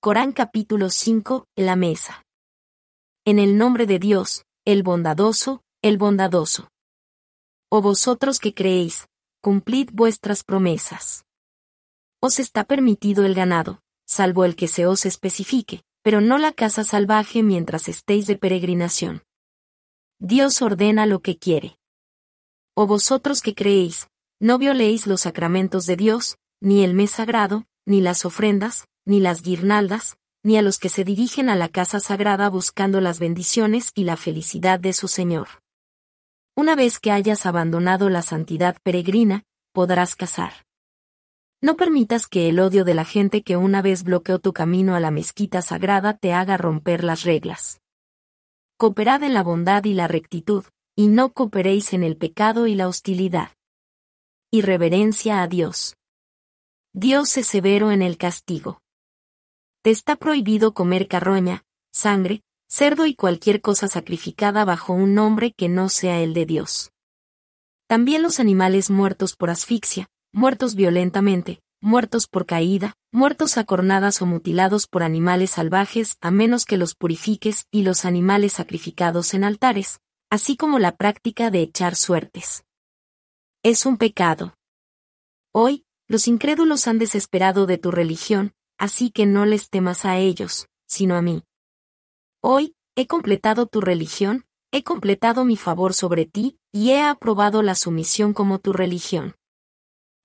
Corán capítulo 5, la mesa. En el nombre de Dios, el bondadoso, el bondadoso. O vosotros que creéis, cumplid vuestras promesas. Os está permitido el ganado, salvo el que se os especifique, pero no la caza salvaje mientras estéis de peregrinación. Dios ordena lo que quiere. O vosotros que creéis, no violéis los sacramentos de Dios, ni el mes sagrado, ni las ofrendas, ni las guirnaldas, ni a los que se dirigen a la casa sagrada buscando las bendiciones y la felicidad de su Señor. Una vez que hayas abandonado la santidad peregrina, podrás casar. No permitas que el odio de la gente que una vez bloqueó tu camino a la mezquita sagrada te haga romper las reglas. Cooperad en la bondad y la rectitud, y no cooperéis en el pecado y la hostilidad. Y reverencia a Dios. Dios es severo en el castigo. Te está prohibido comer carroña, sangre, cerdo y cualquier cosa sacrificada bajo un nombre que no sea el de Dios. También los animales muertos por asfixia, muertos violentamente, muertos por caída, muertos a cornadas o mutilados por animales salvajes a menos que los purifiques y los animales sacrificados en altares, así como la práctica de echar suertes. Es un pecado. Hoy, los incrédulos han desesperado de tu religión, así que no les temas a ellos, sino a mí. Hoy, he completado tu religión, he completado mi favor sobre ti, y he aprobado la sumisión como tu religión.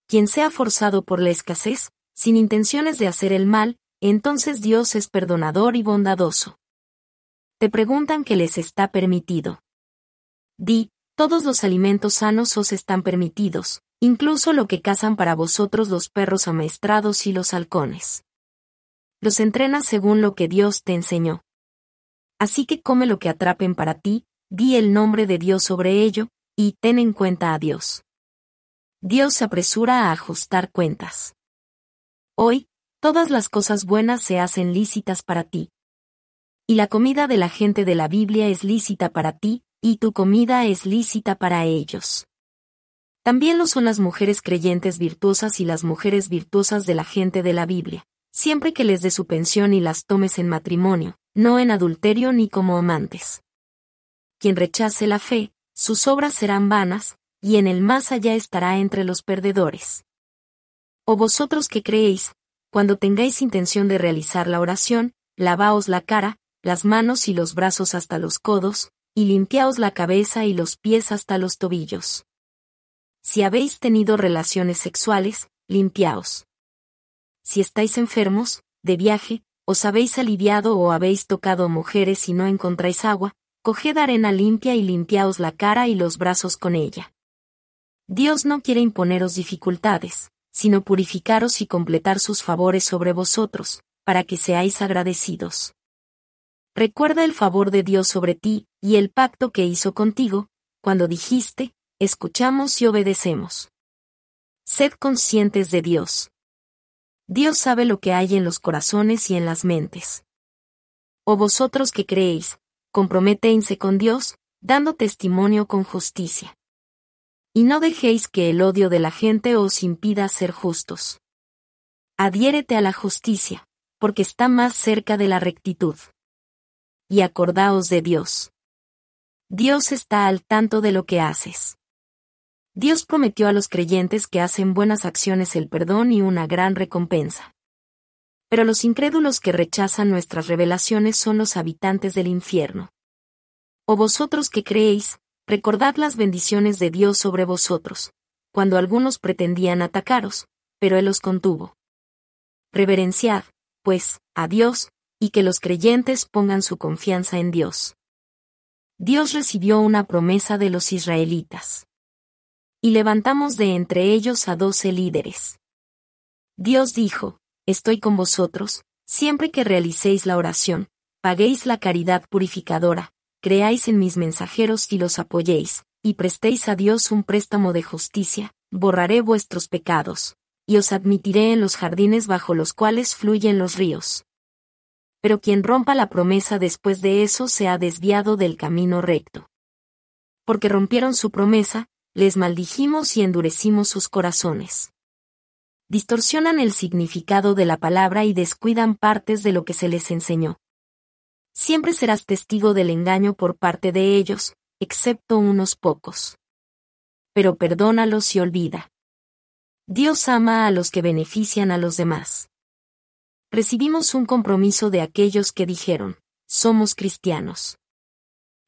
Quien sea forzado por la escasez, sin intenciones de hacer el mal, entonces Dios es perdonador y bondadoso. Te preguntan qué les está permitido. Di, todos los alimentos sanos os están permitidos, incluso lo que cazan para vosotros los perros amaestrados y los halcones. Los entrenas según lo que Dios te enseñó. Así que come lo que atrapen para ti, di el nombre de Dios sobre ello, y ten en cuenta a Dios. Dios se apresura a ajustar cuentas. Hoy, todas las cosas buenas se hacen lícitas para ti. Y la comida de la gente de la Biblia es lícita para ti, y tu comida es lícita para ellos. También lo son las mujeres creyentes virtuosas y las mujeres virtuosas de la gente de la Biblia, siempre que les dé su pensión y las tomes en matrimonio, no en adulterio ni como amantes. Quien rechace la fe, sus obras serán vanas, y en el más allá estará entre los perdedores. O vosotros que creéis, cuando tengáis intención de realizar la oración, lavaos la cara, las manos y los brazos hasta los codos, y limpiaos la cabeza y los pies hasta los tobillos. Si habéis tenido relaciones sexuales, limpiaos. Si estáis enfermos, de viaje, os habéis aliviado o habéis tocado mujeres y no encontráis agua, coged arena limpia y limpiaos la cara y los brazos con ella. Dios no quiere imponeros dificultades, sino purificaros y completar sus favores sobre vosotros, para que seáis agradecidos. Recuerda el favor de Dios sobre ti, y el pacto que hizo contigo, cuando dijiste, escuchamos y obedecemos. Sed conscientes de Dios. Dios sabe lo que hay en los corazones y en las mentes. O vosotros que creéis, comprométense con Dios, dando testimonio con justicia. Y no dejéis que el odio de la gente os impida ser justos. Adhiérete a la justicia, porque está más cerca de la rectitud. Y acordaos de Dios. Dios está al tanto de lo que haces. Dios prometió a los creyentes que hacen buenas acciones el perdón y una gran recompensa. Pero los incrédulos que rechazan nuestras revelaciones son los habitantes del infierno. O vosotros que creéis, recordad las bendiciones de Dios sobre vosotros, cuando algunos pretendían atacaros, pero Él os contuvo. Reverenciad, pues, a Dios, y que los creyentes pongan su confianza en Dios. Dios recibió una promesa de los israelitas. Y levantamos de entre ellos a doce líderes. Dios dijo, Estoy con vosotros, siempre que realicéis la oración, paguéis la caridad purificadora, creáis en mis mensajeros y los apoyéis, y prestéis a Dios un préstamo de justicia, borraré vuestros pecados, y os admitiré en los jardines bajo los cuales fluyen los ríos. Pero quien rompa la promesa después de eso se ha desviado del camino recto. Porque rompieron su promesa, les maldijimos y endurecimos sus corazones. distorsionan el significado de la palabra y descuidan partes de lo que se les enseñó. Siempre serás testigo del engaño por parte de ellos, excepto unos pocos. Pero perdónalos y olvida. Dios ama a los que benefician a los demás. Recibimos un compromiso de aquellos que dijeron, somos cristianos.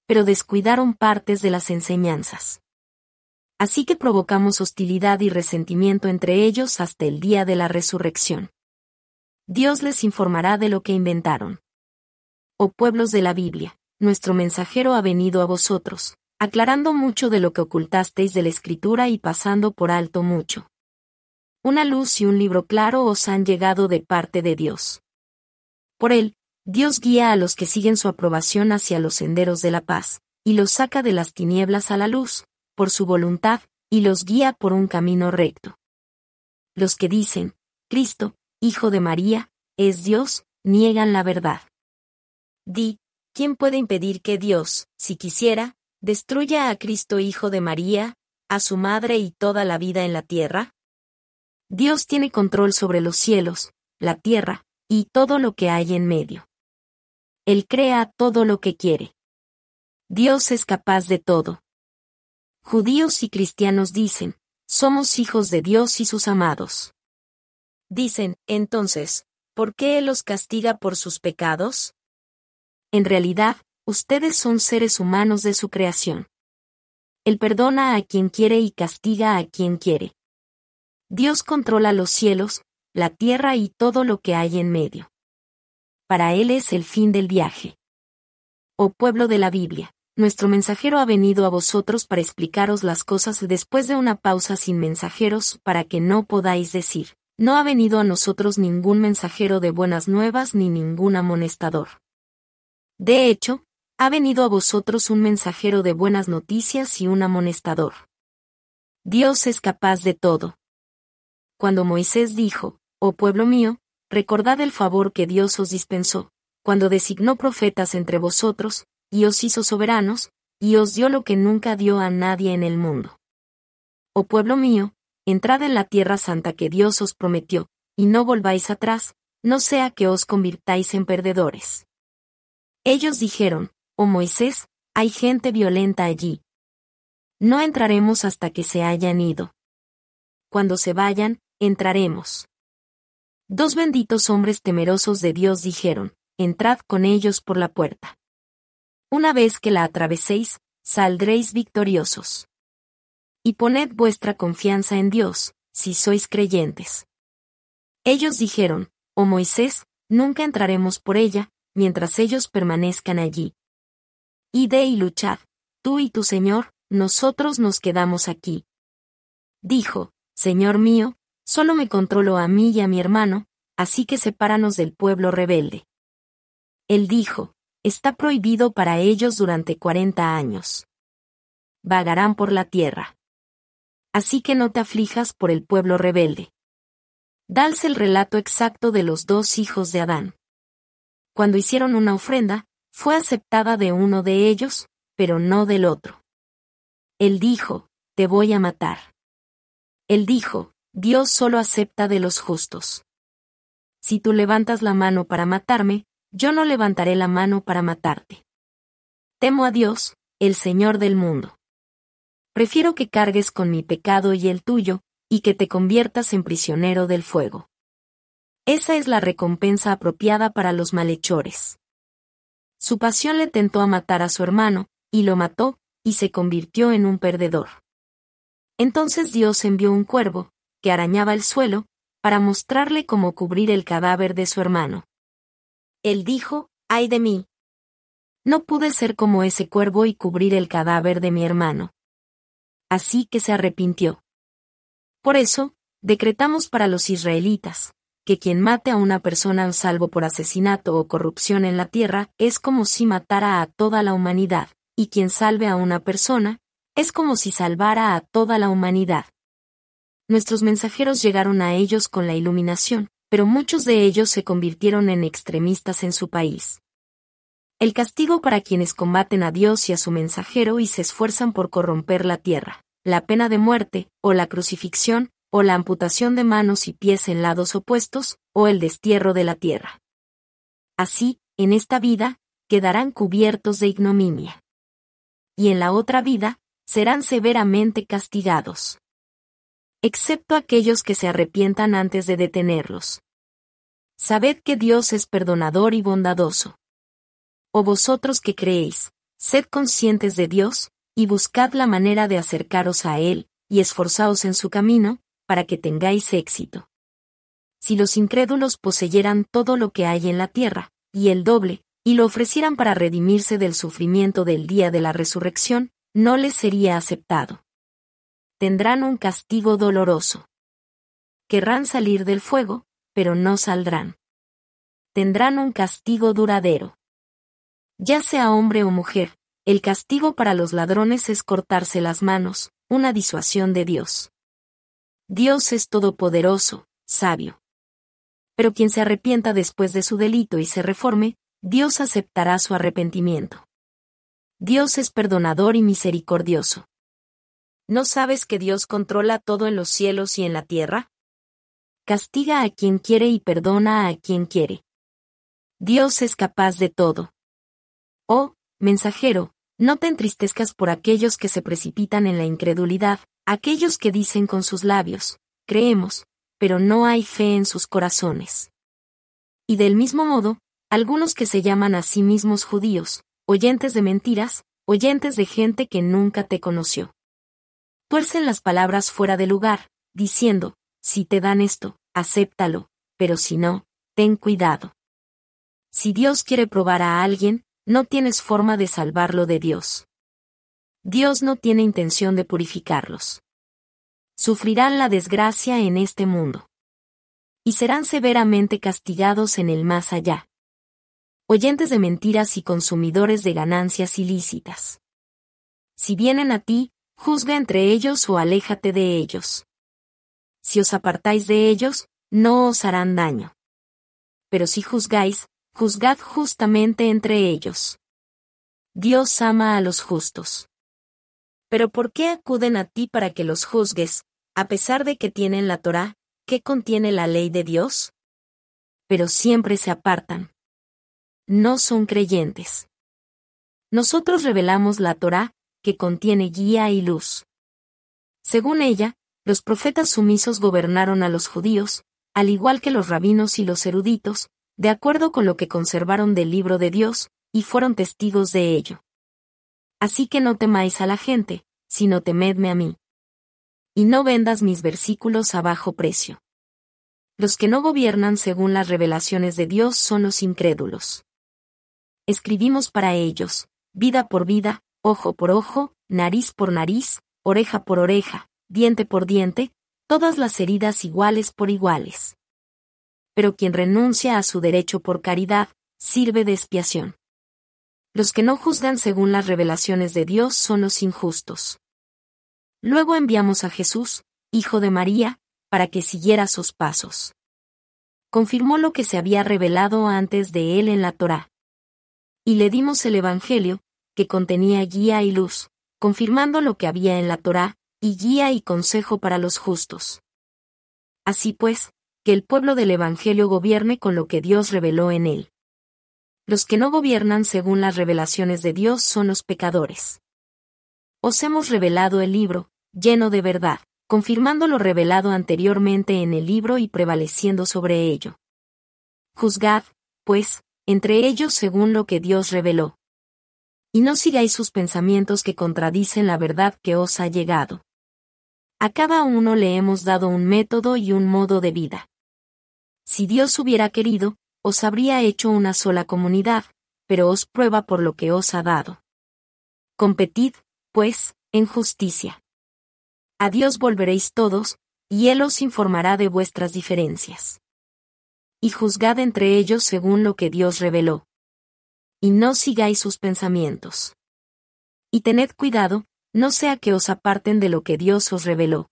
Pero descuidaron partes de las enseñanzas. Así que provocamos hostilidad y resentimiento entre ellos hasta el día de la resurrección. Dios les informará de lo que inventaron. Oh pueblos de la Biblia, nuestro mensajero ha venido a vosotros, aclarando mucho de lo que ocultasteis de la Escritura y pasando por alto mucho. Una luz y un libro claro os han llegado de parte de Dios. Por él, Dios guía a los que siguen su aprobación hacia los senderos de la paz, y los saca de las tinieblas a la luz, por su voluntad, y los guía por un camino recto. Los que dicen, Cristo, Hijo de María, es Dios, niegan la verdad. Di, ¿quién puede impedir que Dios, si quisiera, destruya a Cristo Hijo de María, a su madre y toda la vida en la tierra? Dios tiene control sobre los cielos, la tierra, y todo lo que hay en medio. Él crea todo lo que quiere. Dios es capaz de todo. Judíos y cristianos dicen, somos hijos de Dios y sus amados. Dicen, entonces, ¿por qué Él los castiga por sus pecados? En realidad, ustedes son seres humanos de su creación. Él perdona a quien quiere y castiga a quien quiere. Dios controla los cielos, la tierra y todo lo que hay en medio. Para Él es el fin del viaje. Oh pueblo de la Biblia, nuestro mensajero ha venido a vosotros para explicaros las cosas después de una pausa sin mensajeros, para que no podáis decir, no ha venido a nosotros ningún mensajero de buenas nuevas ni ningún amonestador. De hecho, ha venido a vosotros un mensajero de buenas noticias y un amonestador. Dios es capaz de todo. Cuando Moisés dijo, Oh pueblo mío, recordad el favor que Dios os dispensó, cuando designó profetas entre vosotros, y os hizo soberanos, y os dio lo que nunca dio a nadie en el mundo. Oh pueblo mío, entrad en la tierra santa que Dios os prometió, y no volváis atrás, no sea que os convirtáis en perdedores. Ellos dijeron, Oh Moisés, hay gente violenta allí. No entraremos hasta que se hayan ido. Cuando se vayan, entraremos. Dos benditos hombres temerosos de Dios dijeron, Entrad con ellos por la puerta. Una vez que la atraveséis, saldréis victoriosos. Y poned vuestra confianza en Dios, si sois creyentes. Ellos dijeron, Oh Moisés, nunca entraremos por ella, mientras ellos permanezcan allí. Ide y luchad, tú y tu Señor, nosotros nos quedamos aquí. Dijo, Señor mío, solo me controlo a mí y a mi hermano, así que sepáranos del pueblo rebelde. Él dijo, está prohibido para ellos durante cuarenta años. Vagarán por la tierra. Así que no te aflijas por el pueblo rebelde. Dalse el relato exacto de los dos hijos de Adán. Cuando hicieron una ofrenda, fue aceptada de uno de ellos, pero no del otro. Él dijo, te voy a matar. Él dijo, Dios solo acepta de los justos. Si tú levantas la mano para matarme, yo no levantaré la mano para matarte. Temo a Dios, el Señor del mundo. Prefiero que cargues con mi pecado y el tuyo, y que te conviertas en prisionero del fuego. Esa es la recompensa apropiada para los malhechores. Su pasión le tentó a matar a su hermano, y lo mató, y se convirtió en un perdedor. Entonces Dios envió un cuervo, que arañaba el suelo, para mostrarle cómo cubrir el cadáver de su hermano. Él dijo, ay de mí. No pude ser como ese cuervo y cubrir el cadáver de mi hermano. Así que se arrepintió. Por eso, decretamos para los israelitas, que quien mate a una persona salvo por asesinato o corrupción en la tierra es como si matara a toda la humanidad, y quien salve a una persona, es como si salvara a toda la humanidad. Nuestros mensajeros llegaron a ellos con la iluminación, pero muchos de ellos se convirtieron en extremistas en su país. El castigo para quienes combaten a Dios y a su mensajero y se esfuerzan por corromper la tierra, la pena de muerte, o la crucifixión, o la amputación de manos y pies en lados opuestos, o el destierro de la tierra. Así, en esta vida, quedarán cubiertos de ignominia. Y en la otra vida, serán severamente castigados. Excepto aquellos que se arrepientan antes de detenerlos. Sabed que Dios es perdonador y bondadoso. O vosotros que creéis, sed conscientes de Dios, y buscad la manera de acercaros a Él, y esforzaos en su camino, para que tengáis éxito. Si los incrédulos poseyeran todo lo que hay en la tierra, y el doble, y lo ofrecieran para redimirse del sufrimiento del día de la resurrección, no les sería aceptado. Tendrán un castigo doloroso. Querrán salir del fuego, pero no saldrán. Tendrán un castigo duradero. Ya sea hombre o mujer, el castigo para los ladrones es cortarse las manos, una disuasión de Dios. Dios es todopoderoso, sabio. Pero quien se arrepienta después de su delito y se reforme, Dios aceptará su arrepentimiento. Dios es perdonador y misericordioso. ¿No sabes que Dios controla todo en los cielos y en la tierra? castiga a quien quiere y perdona a quien quiere. Dios es capaz de todo. Oh, mensajero, no te entristezcas por aquellos que se precipitan en la incredulidad, aquellos que dicen con sus labios, creemos, pero no hay fe en sus corazones. Y del mismo modo, algunos que se llaman a sí mismos judíos, oyentes de mentiras, oyentes de gente que nunca te conoció. Tuercen las palabras fuera de lugar, diciendo, si te dan esto, acéptalo, pero si no, ten cuidado. Si Dios quiere probar a alguien, no tienes forma de salvarlo de Dios. Dios no tiene intención de purificarlos. Sufrirán la desgracia en este mundo. Y serán severamente castigados en el más allá. Oyentes de mentiras y consumidores de ganancias ilícitas. Si vienen a ti, juzga entre ellos o aléjate de ellos si os apartáis de ellos, no os harán daño. Pero si juzgáis, juzgad justamente entre ellos. Dios ama a los justos. Pero ¿por qué acuden a ti para que los juzgues, a pesar de que tienen la Torá, que contiene la ley de Dios? Pero siempre se apartan. No son creyentes. Nosotros revelamos la Torá, que contiene guía y luz. Según ella, los profetas sumisos gobernaron a los judíos, al igual que los rabinos y los eruditos, de acuerdo con lo que conservaron del libro de Dios, y fueron testigos de ello. Así que no temáis a la gente, sino temedme a mí. Y no vendas mis versículos a bajo precio. Los que no gobiernan según las revelaciones de Dios son los incrédulos. Escribimos para ellos, vida por vida, ojo por ojo, nariz por nariz, oreja por oreja, diente por diente, todas las heridas iguales por iguales. Pero quien renuncia a su derecho por caridad, sirve de expiación. Los que no juzgan según las revelaciones de Dios son los injustos. Luego enviamos a Jesús, hijo de María, para que siguiera sus pasos. Confirmó lo que se había revelado antes de él en la Torá. Y le dimos el Evangelio, que contenía guía y luz, confirmando lo que había en la Torá, y guía y consejo para los justos. Así pues, que el pueblo del Evangelio gobierne con lo que Dios reveló en él. Los que no gobiernan según las revelaciones de Dios son los pecadores. Os hemos revelado el libro, lleno de verdad, confirmando lo revelado anteriormente en el libro y prevaleciendo sobre ello. Juzgad, pues, entre ellos según lo que Dios reveló. Y no sigáis sus pensamientos que contradicen la verdad que os ha llegado. A cada uno le hemos dado un método y un modo de vida. Si Dios hubiera querido, os habría hecho una sola comunidad, pero os prueba por lo que os ha dado. Competid, pues, en justicia. A Dios volveréis todos, y Él os informará de vuestras diferencias. Y juzgad entre ellos según lo que Dios reveló. Y no sigáis sus pensamientos. Y tened cuidado, no sea que os aparten de lo que Dios os reveló.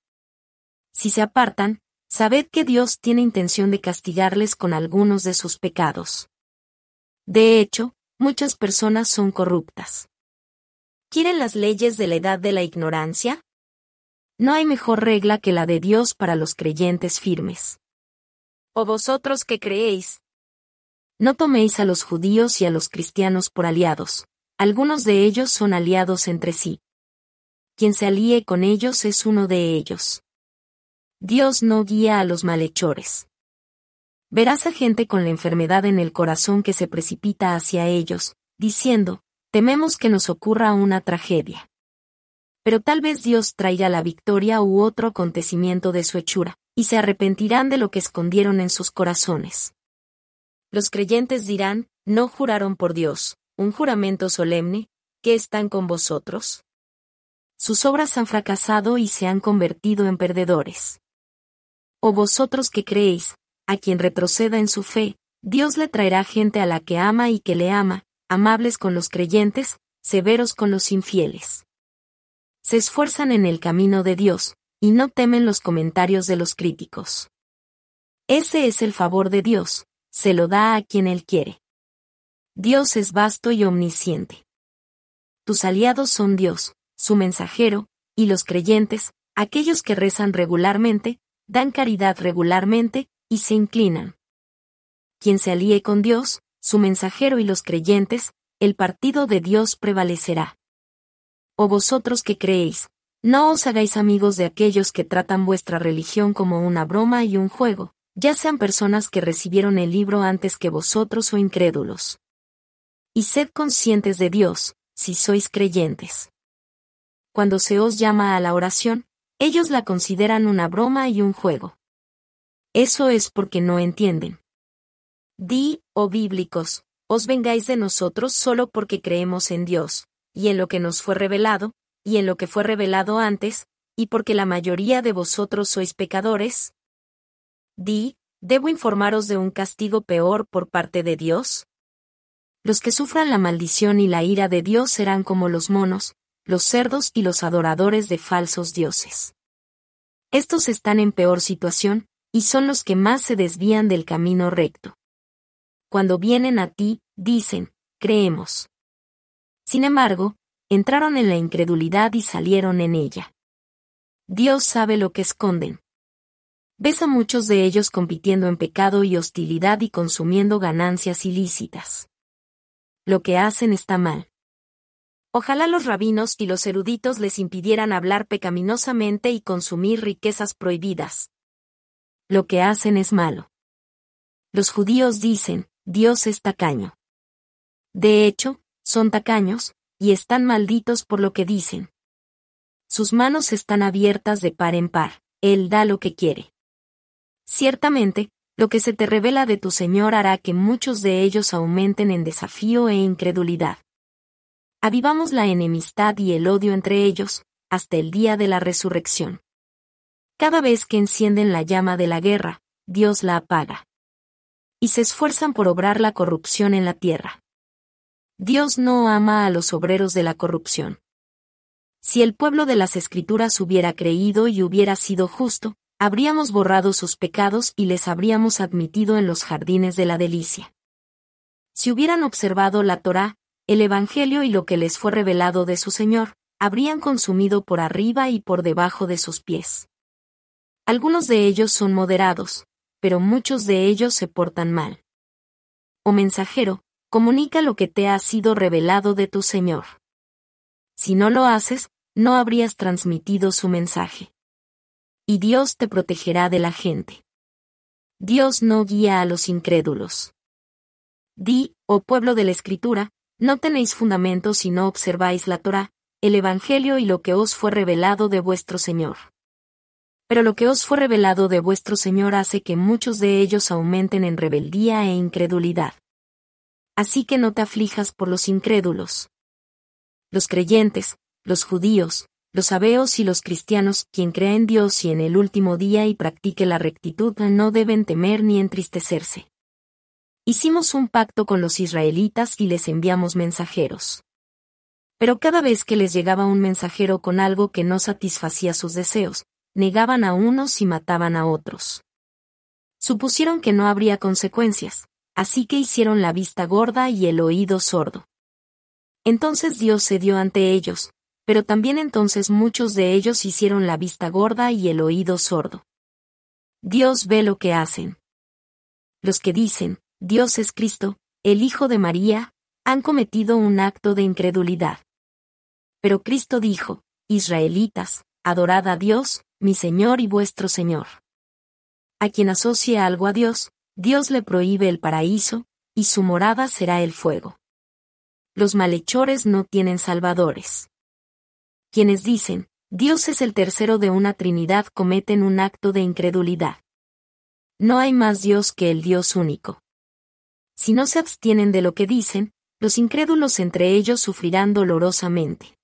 Si se apartan, sabed que Dios tiene intención de castigarles con algunos de sus pecados. De hecho, muchas personas son corruptas. ¿Quieren las leyes de la edad de la ignorancia? No hay mejor regla que la de Dios para los creyentes firmes. ¿O vosotros qué creéis? No toméis a los judíos y a los cristianos por aliados, algunos de ellos son aliados entre sí. Quien se alíe con ellos es uno de ellos. Dios no guía a los malhechores. Verás a gente con la enfermedad en el corazón que se precipita hacia ellos, diciendo, tememos que nos ocurra una tragedia. Pero tal vez Dios traiga la victoria u otro acontecimiento de su hechura, y se arrepentirán de lo que escondieron en sus corazones. Los creyentes dirán, no juraron por Dios, un juramento solemne, que están con vosotros. Sus obras han fracasado y se han convertido en perdedores. O vosotros que creéis, a quien retroceda en su fe, Dios le traerá gente a la que ama y que le ama, amables con los creyentes, severos con los infieles. Se esfuerzan en el camino de Dios, y no temen los comentarios de los críticos. Ese es el favor de Dios, se lo da a quien Él quiere. Dios es vasto y omnisciente. Tus aliados son Dios, su mensajero, y los creyentes, aquellos que rezan regularmente, dan caridad regularmente, y se inclinan. Quien se alíe con Dios, su mensajero y los creyentes, el partido de Dios prevalecerá. O vosotros que creéis, no os hagáis amigos de aquellos que tratan vuestra religión como una broma y un juego, ya sean personas que recibieron el libro antes que vosotros o incrédulos. Y sed conscientes de Dios, si sois creyentes. Cuando se os llama a la oración, ellos la consideran una broma y un juego. Eso es porque no entienden. Di, oh bíblicos, os vengáis de nosotros solo porque creemos en Dios, y en lo que nos fue revelado, y en lo que fue revelado antes, y porque la mayoría de vosotros sois pecadores. Di, ¿debo informaros de un castigo peor por parte de Dios? Los que sufran la maldición y la ira de Dios serán como los monos, los cerdos y los adoradores de falsos dioses. Estos están en peor situación, y son los que más se desvían del camino recto. Cuando vienen a ti, dicen, creemos. Sin embargo, entraron en la incredulidad y salieron en ella. Dios sabe lo que esconden. Ves a muchos de ellos compitiendo en pecado y hostilidad y consumiendo ganancias ilícitas. Lo que hacen está mal. Ojalá los rabinos y los eruditos les impidieran hablar pecaminosamente y consumir riquezas prohibidas, lo que hacen es malo. Los judíos dicen, Dios es tacaño. De hecho, son tacaños, y están malditos por lo que dicen. Sus manos están abiertas de par en par, Él da lo que quiere. Ciertamente, lo que se te revela de tu Señor hará que muchos de ellos aumenten en desafío e incredulidad. Avivamos la enemistad y el odio entre ellos, hasta el día de la resurrección. Cada vez que encienden la llama de la guerra, Dios la apaga. Y se esfuerzan por obrar la corrupción en la tierra. Dios no ama a los obreros de la corrupción. Si el pueblo de las Escrituras hubiera creído y hubiera sido justo, habríamos borrado sus pecados y les habríamos admitido en los jardines de la delicia. Si hubieran observado la Torá, el Evangelio y lo que les fue revelado de su Señor, habrían consumido por arriba y por debajo de sus pies. Algunos de ellos son moderados, pero muchos de ellos se portan mal. O mensajero, comunica lo que te ha sido revelado de tu Señor. Si no lo haces, no habrías transmitido su mensaje. Y Dios te protegerá de la gente. Dios no guía a los incrédulos. Di, oh pueblo de la Escritura, no tenéis fundamento si no observáis la Torah, el Evangelio y lo que os fue revelado de vuestro Señor pero lo que os fue revelado de vuestro Señor hace que muchos de ellos aumenten en rebeldía e incredulidad. Así que no te aflijas por los incrédulos. Los creyentes, los judíos, los abeos y los cristianos, quien crea en Dios y en el último día y practique la rectitud, no deben temer ni entristecerse. Hicimos un pacto con los israelitas y les enviamos mensajeros. Pero cada vez que les llegaba un mensajero con algo que no satisfacía sus deseos, negaban a unos y mataban a otros. Supusieron que no habría consecuencias, así que hicieron la vista gorda y el oído sordo. Entonces Dios cedió ante ellos, pero también entonces muchos de ellos hicieron la vista gorda y el oído sordo. Dios ve lo que hacen. Los que dicen, Dios es Cristo, el Hijo de María, han cometido un acto de incredulidad. Pero Cristo dijo, Israelitas, adorad a Dios, mi Señor y vuestro Señor. A quien asocie algo a Dios, Dios le prohíbe el paraíso, y su morada será el fuego. Los malhechores no tienen salvadores. Quienes dicen, Dios es el tercero de una Trinidad cometen un acto de incredulidad. No hay más Dios que el Dios único. Si no se abstienen de lo que dicen, los incrédulos entre ellos sufrirán dolorosamente.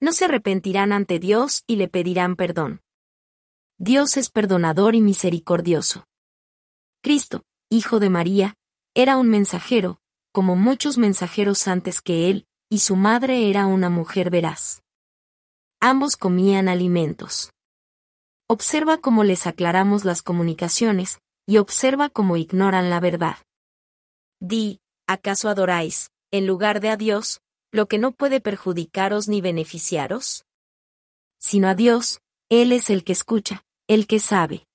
No se arrepentirán ante Dios y le pedirán perdón. Dios es perdonador y misericordioso. Cristo, Hijo de María, era un mensajero, como muchos mensajeros antes que él, y su madre era una mujer veraz. Ambos comían alimentos. Observa cómo les aclaramos las comunicaciones, y observa cómo ignoran la verdad. Di, ¿acaso adoráis, en lugar de a Dios, lo que no puede perjudicaros ni beneficiaros? Sino a Dios, Él es el que escucha, el que sabe.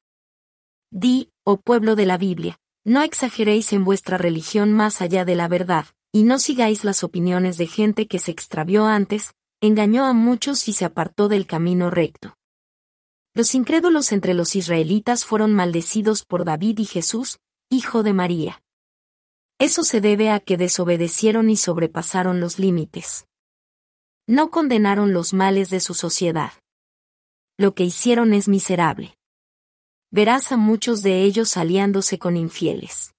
Di, oh pueblo de la Biblia, no exageréis en vuestra religión más allá de la verdad, y no sigáis las opiniones de gente que se extravió antes, engañó a muchos y se apartó del camino recto. Los incrédulos entre los israelitas fueron maldecidos por David y Jesús, hijo de María. Eso se debe a que desobedecieron y sobrepasaron los límites. No condenaron los males de su sociedad. Lo que hicieron es miserable. Verás a muchos de ellos aliándose con infieles.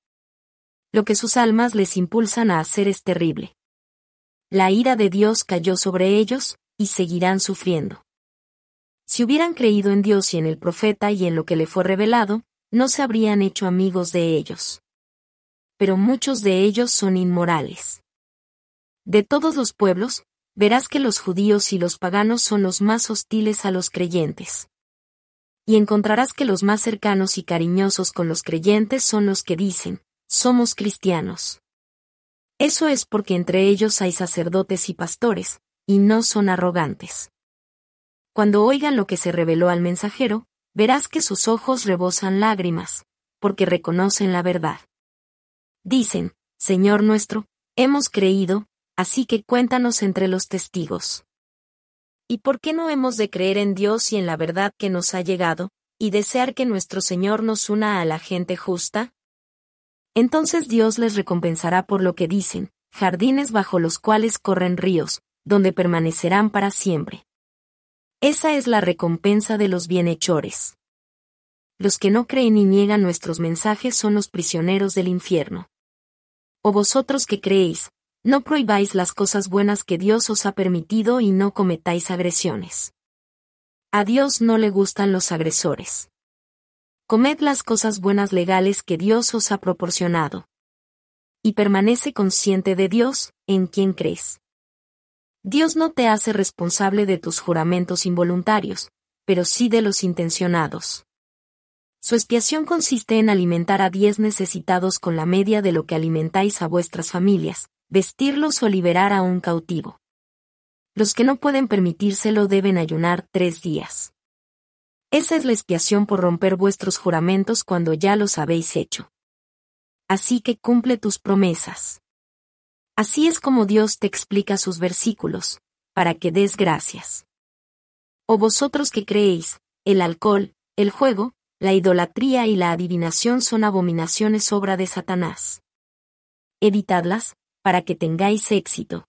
Lo que sus almas les impulsan a hacer es terrible. La ira de Dios cayó sobre ellos, y seguirán sufriendo. Si hubieran creído en Dios y en el profeta y en lo que le fue revelado, no se habrían hecho amigos de ellos pero muchos de ellos son inmorales. De todos los pueblos, verás que los judíos y los paganos son los más hostiles a los creyentes. Y encontrarás que los más cercanos y cariñosos con los creyentes son los que dicen, somos cristianos. Eso es porque entre ellos hay sacerdotes y pastores, y no son arrogantes. Cuando oigan lo que se reveló al mensajero, verás que sus ojos rebosan lágrimas, porque reconocen la verdad. Dicen, Señor nuestro, hemos creído, así que cuéntanos entre los testigos. ¿Y por qué no hemos de creer en Dios y en la verdad que nos ha llegado, y desear que nuestro Señor nos una a la gente justa? Entonces Dios les recompensará por lo que dicen, jardines bajo los cuales corren ríos, donde permanecerán para siempre. Esa es la recompensa de los bienhechores. Los que no creen y niegan nuestros mensajes son los prisioneros del infierno. O vosotros que creéis, no prohibáis las cosas buenas que Dios os ha permitido y no cometáis agresiones. A Dios no le gustan los agresores. Comed las cosas buenas legales que Dios os ha proporcionado. Y permanece consciente de Dios, en quien crees. Dios no te hace responsable de tus juramentos involuntarios, pero sí de los intencionados. Su expiación consiste en alimentar a diez necesitados con la media de lo que alimentáis a vuestras familias, vestirlos o liberar a un cautivo. Los que no pueden permitírselo deben ayunar tres días. Esa es la expiación por romper vuestros juramentos cuando ya los habéis hecho. Así que cumple tus promesas. Así es como Dios te explica sus versículos, para que des gracias. O vosotros que creéis, el alcohol, el juego, la idolatría y la adivinación son abominaciones obra de Satanás. Evitadlas, para que tengáis éxito.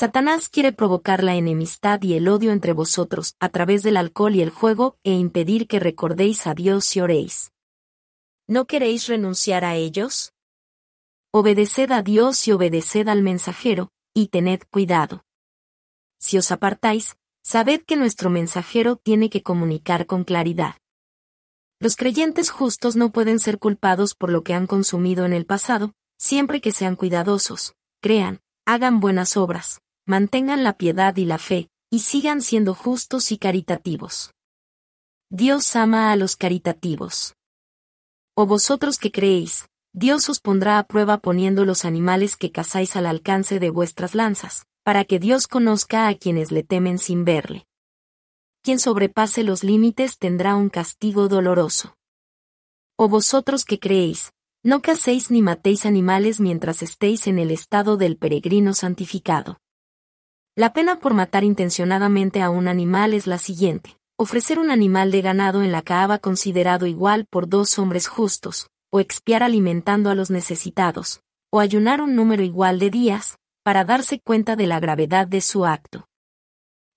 Satanás quiere provocar la enemistad y el odio entre vosotros a través del alcohol y el juego e impedir que recordéis a Dios y oréis. ¿No queréis renunciar a ellos? Obedeced a Dios y obedeced al mensajero, y tened cuidado. Si os apartáis, sabed que nuestro mensajero tiene que comunicar con claridad. Los creyentes justos no pueden ser culpados por lo que han consumido en el pasado, siempre que sean cuidadosos, crean, hagan buenas obras, mantengan la piedad y la fe, y sigan siendo justos y caritativos. Dios ama a los caritativos. O vosotros que creéis, Dios os pondrá a prueba poniendo los animales que cazáis al alcance de vuestras lanzas, para que Dios conozca a quienes le temen sin verle. Quien sobrepase los límites tendrá un castigo doloroso. O vosotros que creéis, no caséis ni matéis animales mientras estéis en el estado del peregrino santificado. La pena por matar intencionadamente a un animal es la siguiente. Ofrecer un animal de ganado en la caaba considerado igual por dos hombres justos, o expiar alimentando a los necesitados, o ayunar un número igual de días, para darse cuenta de la gravedad de su acto.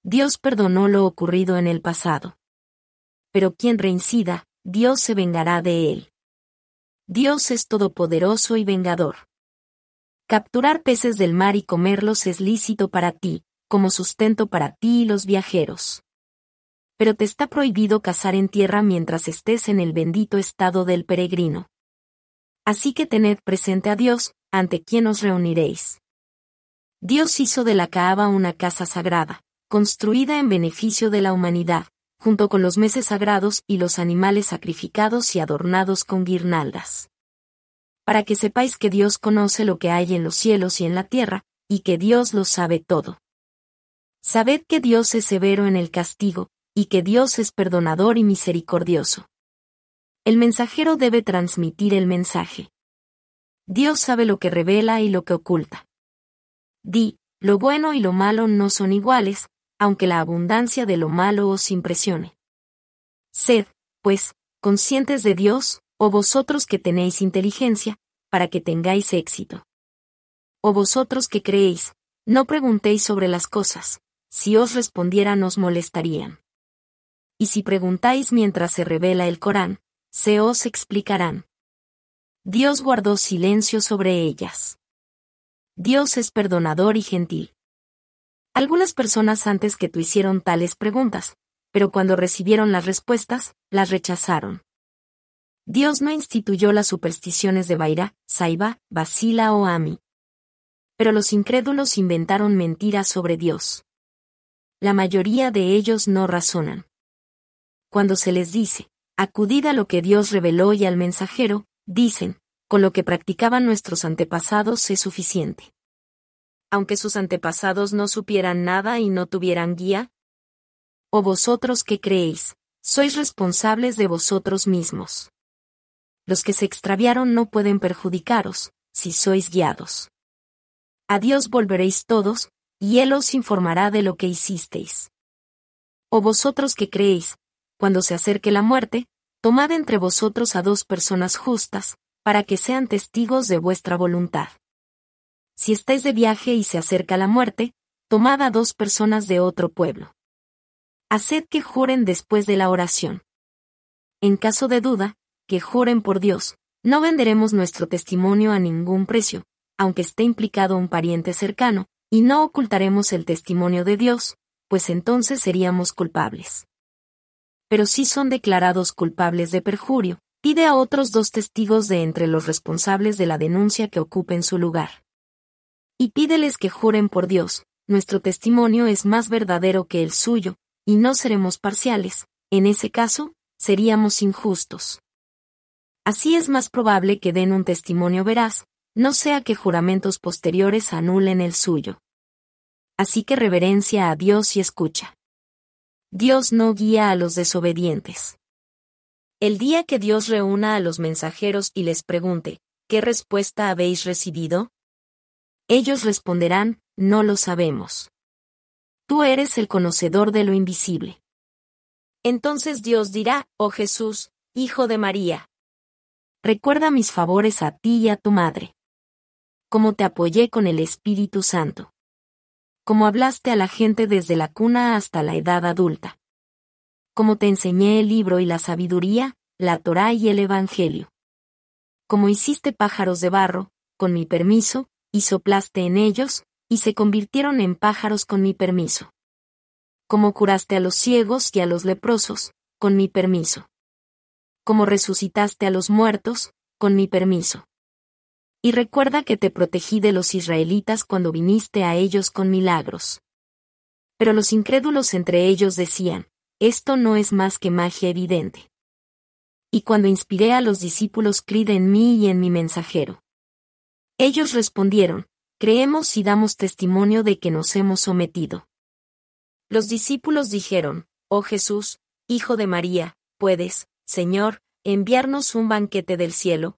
Dios perdonó lo ocurrido en el pasado. Pero quien reincida, Dios se vengará de él. Dios es todopoderoso y vengador. Capturar peces del mar y comerlos es lícito para ti, como sustento para ti y los viajeros. Pero te está prohibido cazar en tierra mientras estés en el bendito estado del peregrino. Así que tened presente a Dios, ante quien os reuniréis. Dios hizo de la Caaba una casa sagrada, construida en beneficio de la humanidad, junto con los meses sagrados y los animales sacrificados y adornados con guirnaldas. Para que sepáis que Dios conoce lo que hay en los cielos y en la tierra, y que Dios lo sabe todo. Sabed que Dios es severo en el castigo, y que Dios es perdonador y misericordioso. El mensajero debe transmitir el mensaje. Dios sabe lo que revela y lo que oculta. Di, lo bueno y lo malo no son iguales, aunque la abundancia de lo malo os impresione. Sed, pues, conscientes de Dios, o vosotros que tenéis inteligencia, para que tengáis éxito. O vosotros que creéis, no preguntéis sobre las cosas, si os respondieran os molestarían. Y si preguntáis mientras se revela el Corán, se os explicarán. Dios guardó silencio sobre ellas. Dios es perdonador y gentil. Algunas personas antes que tú hicieron tales preguntas, pero cuando recibieron las respuestas, las rechazaron. Dios no instituyó las supersticiones de Baira, Saiba, Basila o Ami. Pero los incrédulos inventaron mentiras sobre Dios. La mayoría de ellos no razonan. Cuando se les dice, acudid a lo que Dios reveló y al mensajero, dicen, con lo que practicaban nuestros antepasados es suficiente. Aunque sus antepasados no supieran nada y no tuvieran guía. ¿O vosotros qué creéis? Sois responsables de vosotros mismos. Los que se extraviaron no pueden perjudicaros, si sois guiados. A Dios volveréis todos, y Él os informará de lo que hicisteis. O vosotros que creéis, cuando se acerque la muerte, tomad entre vosotros a dos personas justas, para que sean testigos de vuestra voluntad. Si estáis de viaje y se acerca la muerte, tomad a dos personas de otro pueblo. Haced que juren después de la oración. En caso de duda, que juren por Dios, no venderemos nuestro testimonio a ningún precio, aunque esté implicado un pariente cercano, y no ocultaremos el testimonio de Dios, pues entonces seríamos culpables. Pero si son declarados culpables de perjurio, pide a otros dos testigos de entre los responsables de la denuncia que ocupen su lugar. Y pídeles que juren por Dios, nuestro testimonio es más verdadero que el suyo, y no seremos parciales, en ese caso, seríamos injustos. Así es más probable que den un testimonio veraz, no sea que juramentos posteriores anulen el suyo. Así que reverencia a Dios y escucha. Dios no guía a los desobedientes. El día que Dios reúna a los mensajeros y les pregunte, ¿qué respuesta habéis recibido? Ellos responderán, no lo sabemos. Tú eres el conocedor de lo invisible. Entonces Dios dirá, oh Jesús, Hijo de María. Recuerda mis favores a ti y a tu madre. Como te apoyé con el Espíritu Santo. Como hablaste a la gente desde la cuna hasta la edad adulta como te enseñé el libro y la sabiduría, la Torá y el Evangelio. Como hiciste pájaros de barro, con mi permiso, y soplaste en ellos, y se convirtieron en pájaros con mi permiso. Como curaste a los ciegos y a los leprosos, con mi permiso. Como resucitaste a los muertos, con mi permiso. Y recuerda que te protegí de los israelitas cuando viniste a ellos con milagros. Pero los incrédulos entre ellos decían, esto no es más que magia evidente. Y cuando inspiré a los discípulos, cride en mí y en mi mensajero. Ellos respondieron, creemos y damos testimonio de que nos hemos sometido. Los discípulos dijeron, Oh Jesús, Hijo de María, puedes, Señor, enviarnos un banquete del cielo.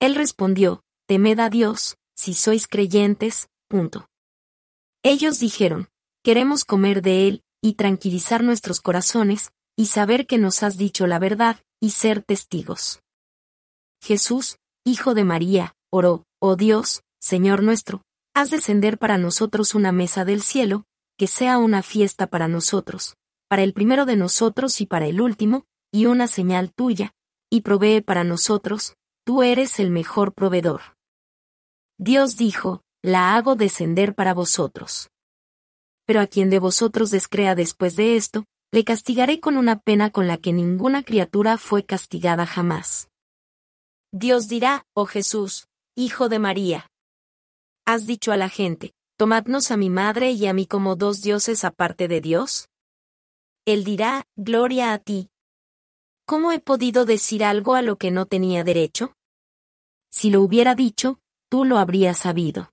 Él respondió, Temed a Dios, si sois creyentes, punto. Ellos dijeron, Queremos comer de Él, y tranquilizar nuestros corazones, y saber que nos has dicho la verdad, y ser testigos. Jesús, Hijo de María, oró, Oh Dios, Señor nuestro, haz descender para nosotros una mesa del cielo, que sea una fiesta para nosotros, para el primero de nosotros y para el último, y una señal tuya, y provee para nosotros, tú eres el mejor proveedor. Dios dijo, la hago descender para vosotros. Pero a quien de vosotros descrea después de esto, le castigaré con una pena con la que ninguna criatura fue castigada jamás. Dios dirá, oh Jesús, Hijo de María. Has dicho a la gente, tomadnos a mi madre y a mí como dos dioses aparte de Dios. Él dirá, Gloria a ti. ¿Cómo he podido decir algo a lo que no tenía derecho? Si lo hubiera dicho, tú lo habrías sabido.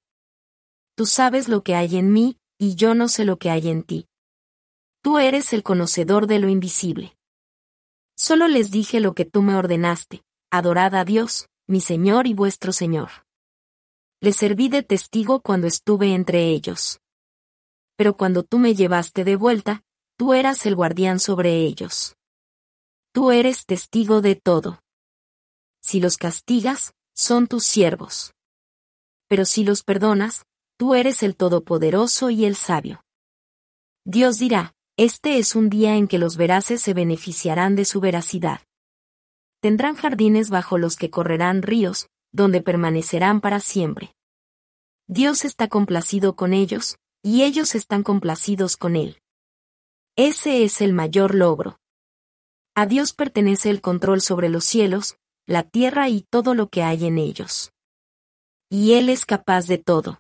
Tú sabes lo que hay en mí, y yo no sé lo que hay en ti. Tú eres el conocedor de lo invisible. Solo les dije lo que tú me ordenaste, adorad a Dios, mi Señor y vuestro Señor. Les serví de testigo cuando estuve entre ellos. Pero cuando tú me llevaste de vuelta, tú eras el guardián sobre ellos. Tú eres testigo de todo. Si los castigas, son tus siervos. Pero si los perdonas, tú eres el Todopoderoso y el Sabio. Dios dirá, este es un día en que los veraces se beneficiarán de su veracidad. Tendrán jardines bajo los que correrán ríos, donde permanecerán para siempre. Dios está complacido con ellos, y ellos están complacidos con Él. Ese es el mayor logro. A Dios pertenece el control sobre los cielos, la tierra y todo lo que hay en ellos. Y Él es capaz de todo.